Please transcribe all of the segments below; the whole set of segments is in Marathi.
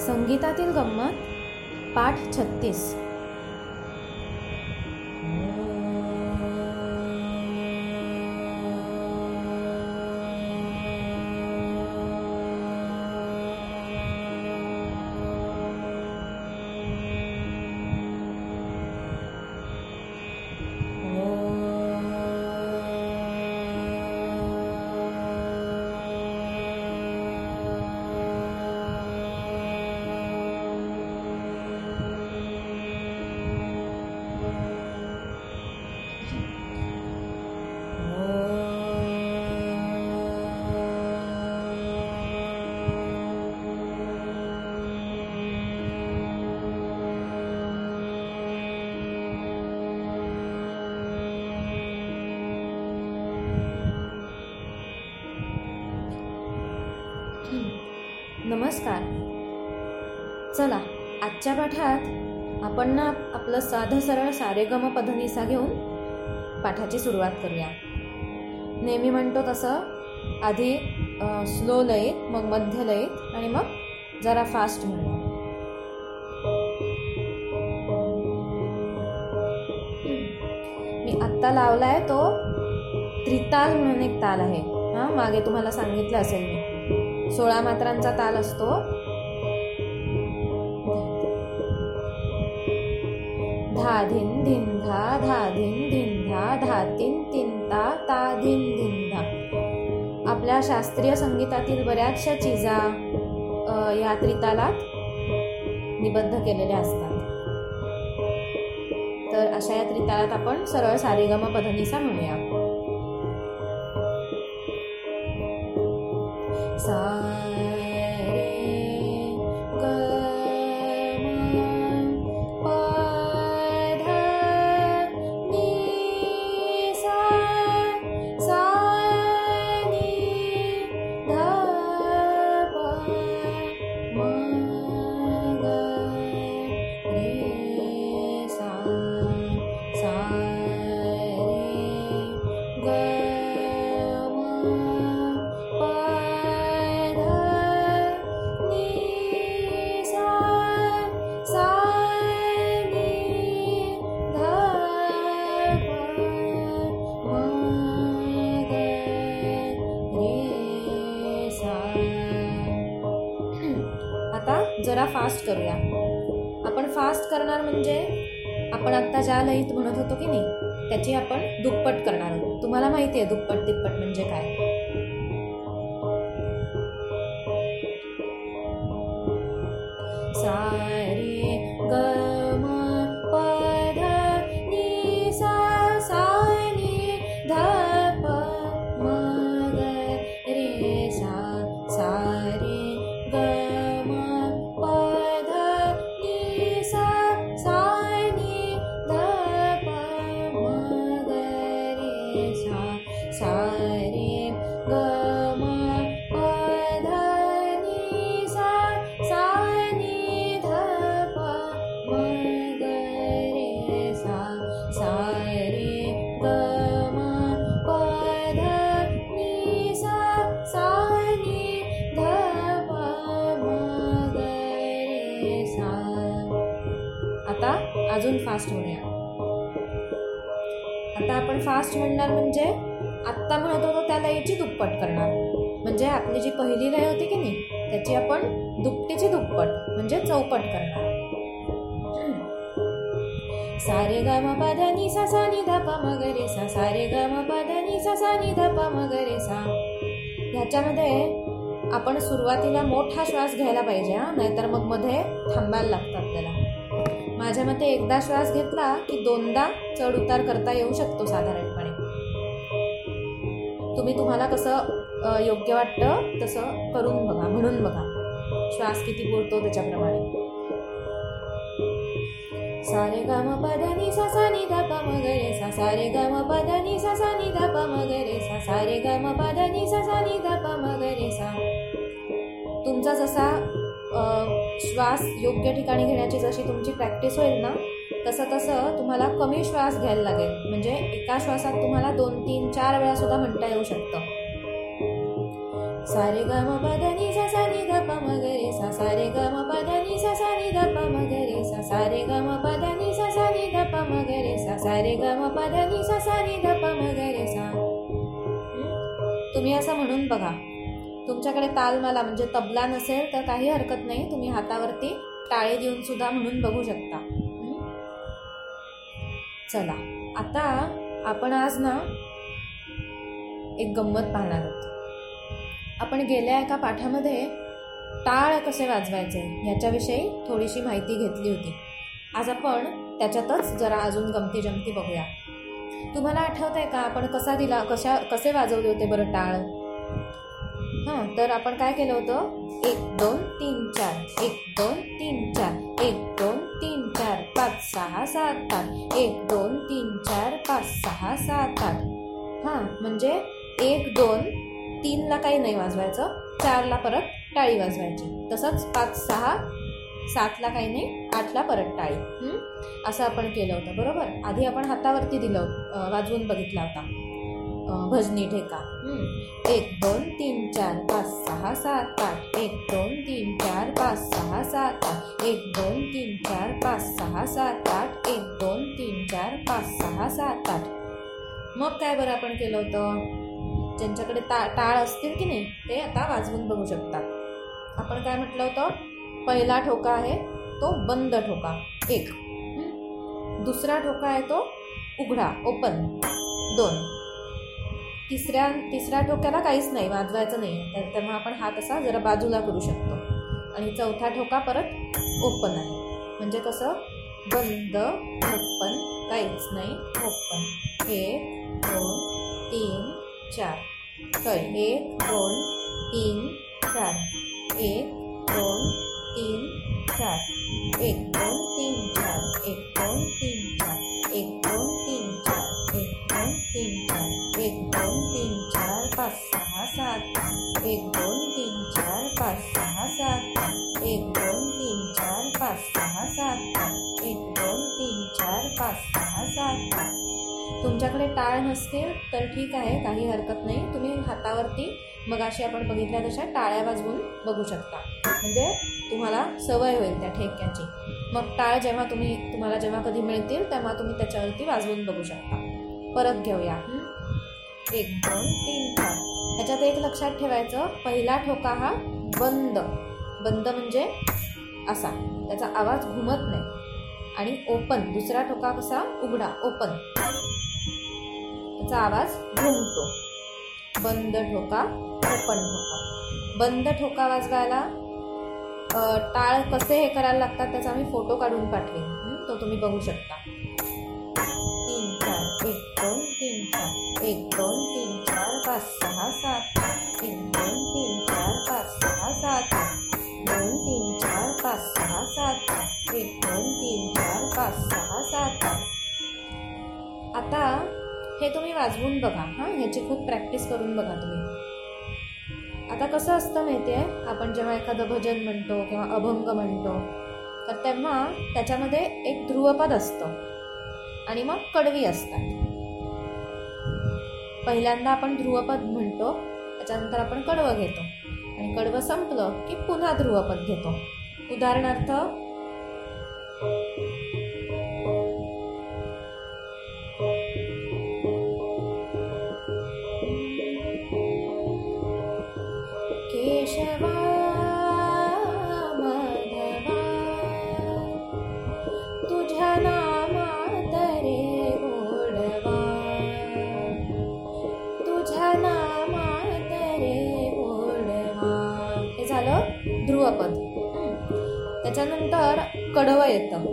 संगीतातील गंमत पाठ छत्तीस. चला आजच्या पाठात आपण ना आपलं साधं सरळ सारेगम पधनिसा घेऊन पाठाची सुरुवात करूया. नेहमी म्हणतो तसं आधी स्लो लयीत मग मध्य लयीत आणि मग जरा फास्ट म्हणूया मी आत्ता लावलाय तो त्रिताल म्हणून एक ताल आहे. हां मागे तुम्हाला सांगितलं असेल मी. सोळा मात्रांचा ताल असतो. धा धिन धिन धा धा धिन धिन धा धा तीन तीन ता ता धिन धिन धा. आपल्या शास्त्रीय संगीतातील बऱ्याचशा चिजा या त्रितालात निबद्ध केलेल्या असतात. तर अशा या त्रितालात आपण सरळ सारेगम पद्धतीचा म्हणूया. करूया. आपण फास्ट करणार म्हणजे आपण आत्ता ज्या लयीत म्हणत होतो की नाही त्याची आपण दुप्पट करणार आहोत. तुम्हाला माहिती आहे दुप्पट तिप्पट म्हणजे काय? अजून फास्ट म्हणूया आता आपण फास्ट म्हणणार म्हणजे आत्ता म्हणत होतो त्या लयीची दुप्पट करणार. म्हणजे आपली जी पहिली लय होती की नाही त्याची आपण दुपटीची दुप्पट म्हणजे चौपट करणार. सारे ग म पद नि सा सा नि ध प म ग रे सा. सारे ग म नि सा सा नि ध प म ग रे सा. ह्याच्यामध्ये आपण सुरुवातीला मोठा श्वास घ्यायला पाहिजे हा. नाहीतर मग मध्ये थांबायला लागतं आपल्याला. माझ्या मते एकदा श्वास घेतला की दोनदा चढ उतार करता येऊ शकतो साधारणपणे. तुम्ही तुम्हाला कसं योग्य वाटतं तसं करून बघा म्हणून बघा. श्वास किती पुरतो त्याच्याप्रमाणे. सारे ग म ससानी नि सा सा प रे सारे ग म ससानी नि सा सा प रे सा सारे ग म ससानी नि मगरे सा रे सा. तुमचा जसा श्वास योग्य ठिकाणी घेण्याची जशी तुमची प्रॅक्टिस होईल ना तसं तसं तुम्हाला कमी श्वास घ्यायला लागेल. म्हणजे एका श्वासात तुम्हाला दोन तीन चार वेळा सुद्धा म्हणता येऊ शकतं. सारे ग म पद नि सा सा नि ध प म ग रे सा सारे ग म पद सा रे ग म प ध नि सा सा नि ध प म ग रे सा सारे ग म प नि सा सा नि ध प म ग रे सा तुम्ही असं म्हणून बघा. तुमच्याकडे तालमाला म्हणजे तबला नसेल तर काही हरकत नाही. तुम्ही हातावरती टाळे देऊन सुद्धा म्हणून बघू शकता. चला आता आपण आज ना एक गंमत पाहणार आहोत. आपण गेल्या एका पाठामध्ये टाळ कसे वाजवायचे ह्याच्याविषयी थोडीशी माहिती घेतली होती. आज आपण त्याच्यातच जरा अजून गमती जमती बघूया. तुम्हाला आठवत आहे का आपण कसा दिला कशा कसे वाजवले होते बरं टाळ? हां तर आपण काय केलं होतं? एक दोन तीन चार. एक दोन तीन चार. एक दोन तीन चार पाच सहा सात आठ. एक दोन तीन चार पाच सहा सात आठ. हां म्हणजे एक दोन तीनला काही नाही वाजवायचं. चारला परत टाळी वाजवायची. तसंच पाच सहा सातला काही नाही आठला परत टाळी. असं आपण केलं होतं बरोबर? आधी आपण हातावरती दिलं वाजवून बघितला होता. भजनी ठेका? एक दोन तीन चार पाच सहा सात आठ. एक दोन तीन चार पाच सहा सात आठ. एक दोन तीन चार पाच सहा सात आठ. एक दोन तीन चार पाच सहा सात आठ. मग काय बरं आपण केलं होतं? ज्यांच्याकडे ता टाळ असतील की नाही ते आता वाजवून बघू शकतात आपण काय म्हटलं होतं? पहिला ठोका आहे तो बंद ठोका. एक? दुसरा ठोका आहे तो उघडा ओपन. दोन. तिसऱ्या तिसऱ्या ठोक्याला काहीच नाही वाजवायचं नाही. तर तेव्हा आपण हात असा जरा बाजूला करू शकतो. आणि चौथा ठोका परत ओपन आहे. म्हणजे कसं बंद ओपन काहीच नाही ओपन एक दोन तीन चार. सॉरी एक दोन तीन चार. एक दोन तीन चार. एक दोन सात. एक दोन तीन चार पाच सहा सात. एक दोन तीन चार पाच सहा सात. एक दोन तीन चार पाच सहा सात. तुमच्याकडे टाळ नसतील तर ठीक आहे काही हरकत नाही. तुम्ही हातावरती मग अशी आपण बघितल्या तशा टाळ्या वाजवून बघू शकता. म्हणजे तुम्हाला सवय होईल त्या ठेक्याची. मग टाळ जेव्हा तुम्ही तुम्हाला जेव्हा कधी मिळतील तेव्हा तुम्ही त्याच्यावरती वाजवून बघू शकता. परत घेऊया. एक दोन तीन चार. याच्यात एक लक्षात ठेवायचं पहिला ठोका हा बंद. बंद म्हणजे असा. त्याचा आवाज घुमत नाही. आणि ओपन. दुसरा ठोका कसा? उघडा. ओपन. त्याचा आवाज घुमतो. बंद ठोका ओपन ठोका. बंद ठोका वाजवायला टाळ कसे हे करायला लागतात त्याचा मी फोटो काढून पाठवेन. तो तुम्ही बघू शकता. तीन चार एक दोन तीन चार. एक दोन तीन चार पाच सहा. सात. तीन एक दोन तीन चार पाच सहा सात. दोन तीन चार पाच सहा सात. एक दोन तीन चार पाच सहा सात. आता हे तुम्ही वाजवून बघा. हां ह्याची खूप प्रॅक्टिस करून बघा तुम्ही. आता कसं असतं माहिती आहे आपण जेव्हा एखादं भजन म्हणतो किंवा अभंग म्हणतो तर तेव्हा त्याच्यामध्ये एक ध्रुवपद असतं. आणि मग कडवी असतात. पहिल्यांदा आपण ध्रुवपद म्हणतो त्याच्यानंतर आपण कडवं घेतो. आणि कडवं संपलं की पुन्हा ध्रुवपद घेतो. उदाहरणार्थ झालं ध्रुवपद. त्याच्यानंतर कडवं येतं.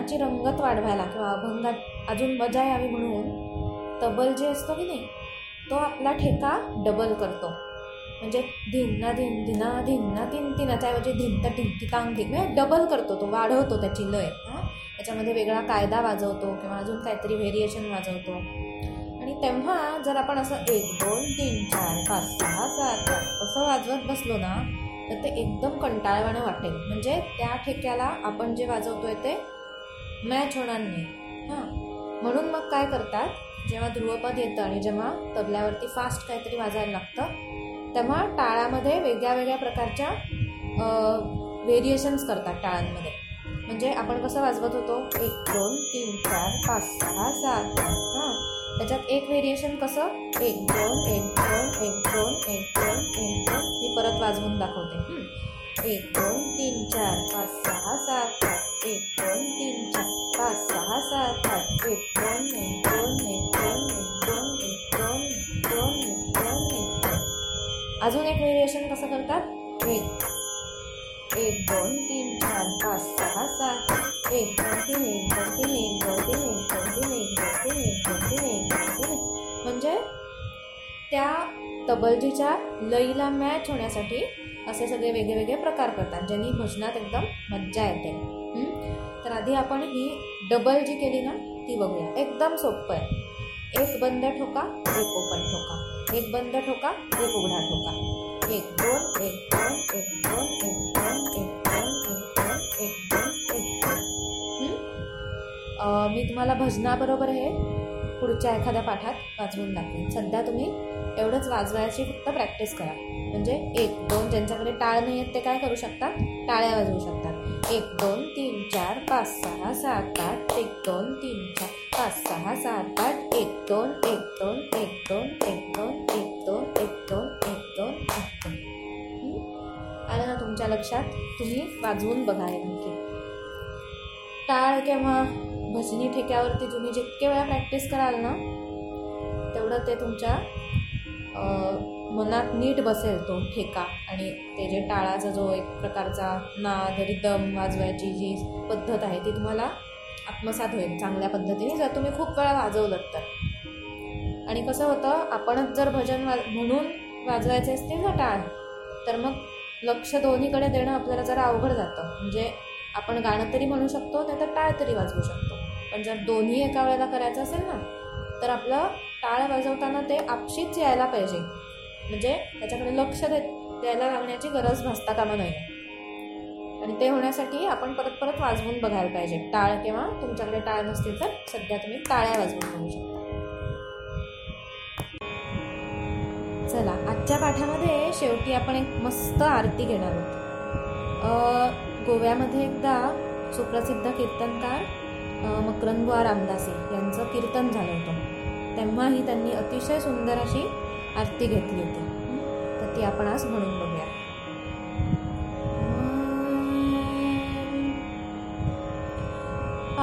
की रंगत वाढवायला किंवा अभंगात अजून मजा यावी म्हणून तबल जे असतो की नाही तो आपला ठेका डबल करतो. म्हणजे धिन्ना धिन धिना धिन्ना तीन तिनाच्याऐवजी धिंत टिंकी तांग म्हणजे डबल करतो तो वाढवतो त्याची लय. हां? त्याच्यामध्ये वेगळा कायदा वाजवतो किंवा अजून काहीतरी व्हेरिएशन वाजवतो. आणि तेव्हा जर आपण असं एक दोन तीन चार पाच सहा सात आठ असं वाजवत बसलो ना तर ते एकदम कंटाळवाणं वाटेल. म्हणजे त्या ठेक्याला आपण जे वाजवतोय ते मॅच होणार नाही हां. म्हणून मग काय करतात? जेव्हा ध्रुवपद येतं आणि जेव्हा तबल्यावरती फास्ट काहीतरी वाजायला लागतं तेव्हा टाळामध्ये वेगळ्या वेगळ्या प्रकारच्या व्हेरिएशन्स करतात टाळांमध्ये. म्हणजे आपण कसं वाजवत होतो? एक दोन तीन चार पाच सहा सात. हां. त्याच्यात एक व्हेरिएशन कसं? एक दोन एक दोन एक दोन एक दोन एक दोन. मी परत वाजवून दाखवते. एक दोन तीन चार पाच सहा सात. आठ एक दोन तीन चार पाच सहा सात आठ एक दोन एक दोन एक दोन एक दोन एक दोन एक दोन एक दोन एक दोन अजून एक व्हेरिएशन कसं करतात एक एक दोन तीन चार पाच सहा सात एक दोन तीन एक दोन तीन एक दोन तीन एक दोन तीन एक दोन तीन एक दोन तीन एक दोन तीन म्हणजे त्या तबलजीच्या लईला मॅच होण्यासाठी असे सगळे वेगळे वेगळे प्रकार करतात ज्यांनी भजनात एकदम मज्जा येते तर आधी आपण ही डबल जी केली ना ती बघूया. एकदम सोपं आहे. एक बंद ठोका एक ओपन ठोका. एक बंद ठोका एक उघडा ठोका. एक दोन एक दोन एक दोन एक दोन एक दोन एक दोन एक दोन एक दोन. मी तुम्हाला भजनाबरोबर हे पुढच्या एखाद्या पाठात वाजवून दाखवेन. सध्या तुम्ही एवढंच वाजवायची फक्त प्रॅक्टिस करा. म्हणजे एक दोन ज्यांच्याकडे टाळ नाही आहेत ते काय करू शकतात? टाळ्या वाजवू शकतात. एक दोन तीन चार पाच सहा सात आठ एक दोन तीन चार पाच सहा सात आठ एक दोन एक दोन एक दोन एक दोन एक दोन एक दोन एक दोन एक दोन. आलं ना तुमच्या लक्षात? तुम्ही वाजवून बघा नेमके. टाळ किंवा भजनी ठेक्यावरती तुम्ही जितके वेळा प्रॅक्टिस कराल ना तेवढं ते तुमच्या मनात नीट बसेल तो ठेका आणि ते जे टाळाचा जो एक प्रकारचा नाद रिदम वाजवायची जी पद्धत आहे ती तुम्हाला आत्मसात होईल चांगल्या पद्धतीने जर तुम्ही खूप वेळा वाजवलं तर. आणि कसं होतं आपणच जर भजन वा म्हणून वाजवायचे असतील ना टाळ तर मग लक्ष दोन्हीकडे देणं आपल्याला जरा अवघड जातं. म्हणजे आपण गाणं तरी म्हणू शकतो नाही तर टाळ तरी वाजवू शकतो. पण जर दोन्ही एका वेळेला करायचं असेल ना तर आपलं टाळ वाजवताना ते आपशीच यायला पाहिजे. म्हणजे त्याच्याकडे लक्ष दे द्यायला लागण्याची गरज भासता कामा नाही. आणि ते होण्यासाठी आपण परत परत वाजवून बघायला पाहिजे. टाळ किंवा तुमच्याकडे टाळ नसतील तर सध्या तुम्ही टाळ्या वाजवून बघू शकता. चला आजच्या पाठामध्ये शेवटी आपण एक मस्त आरती घेणार आहोत. गोव्यामध्ये एकदा सुप्रसिद्ध कीर्तनकार मकरंदुआ रामदासी यांचं कीर्तन झालं होतं. तेव्हाही त्यांनी अतिशय सुंदर अशी आरती घेतली होती. तर ती आपण आज म्हणून बघूया.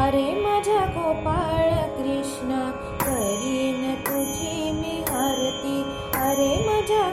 अरे माझ्या गोपाळ कृष्ण करीन तुझी मी आरती. अरे माझ्या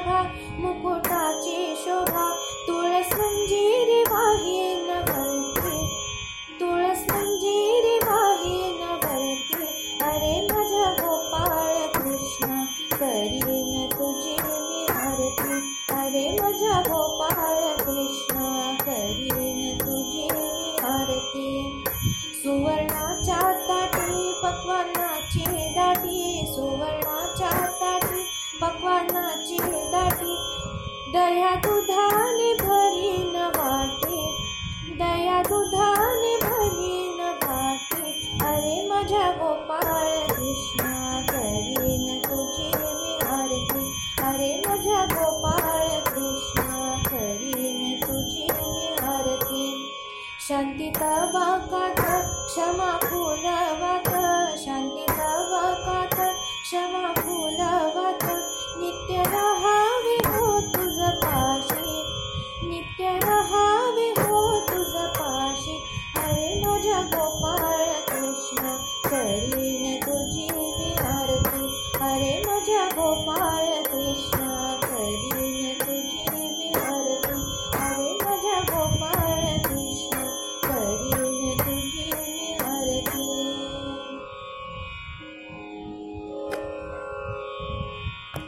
forever. दया दुधा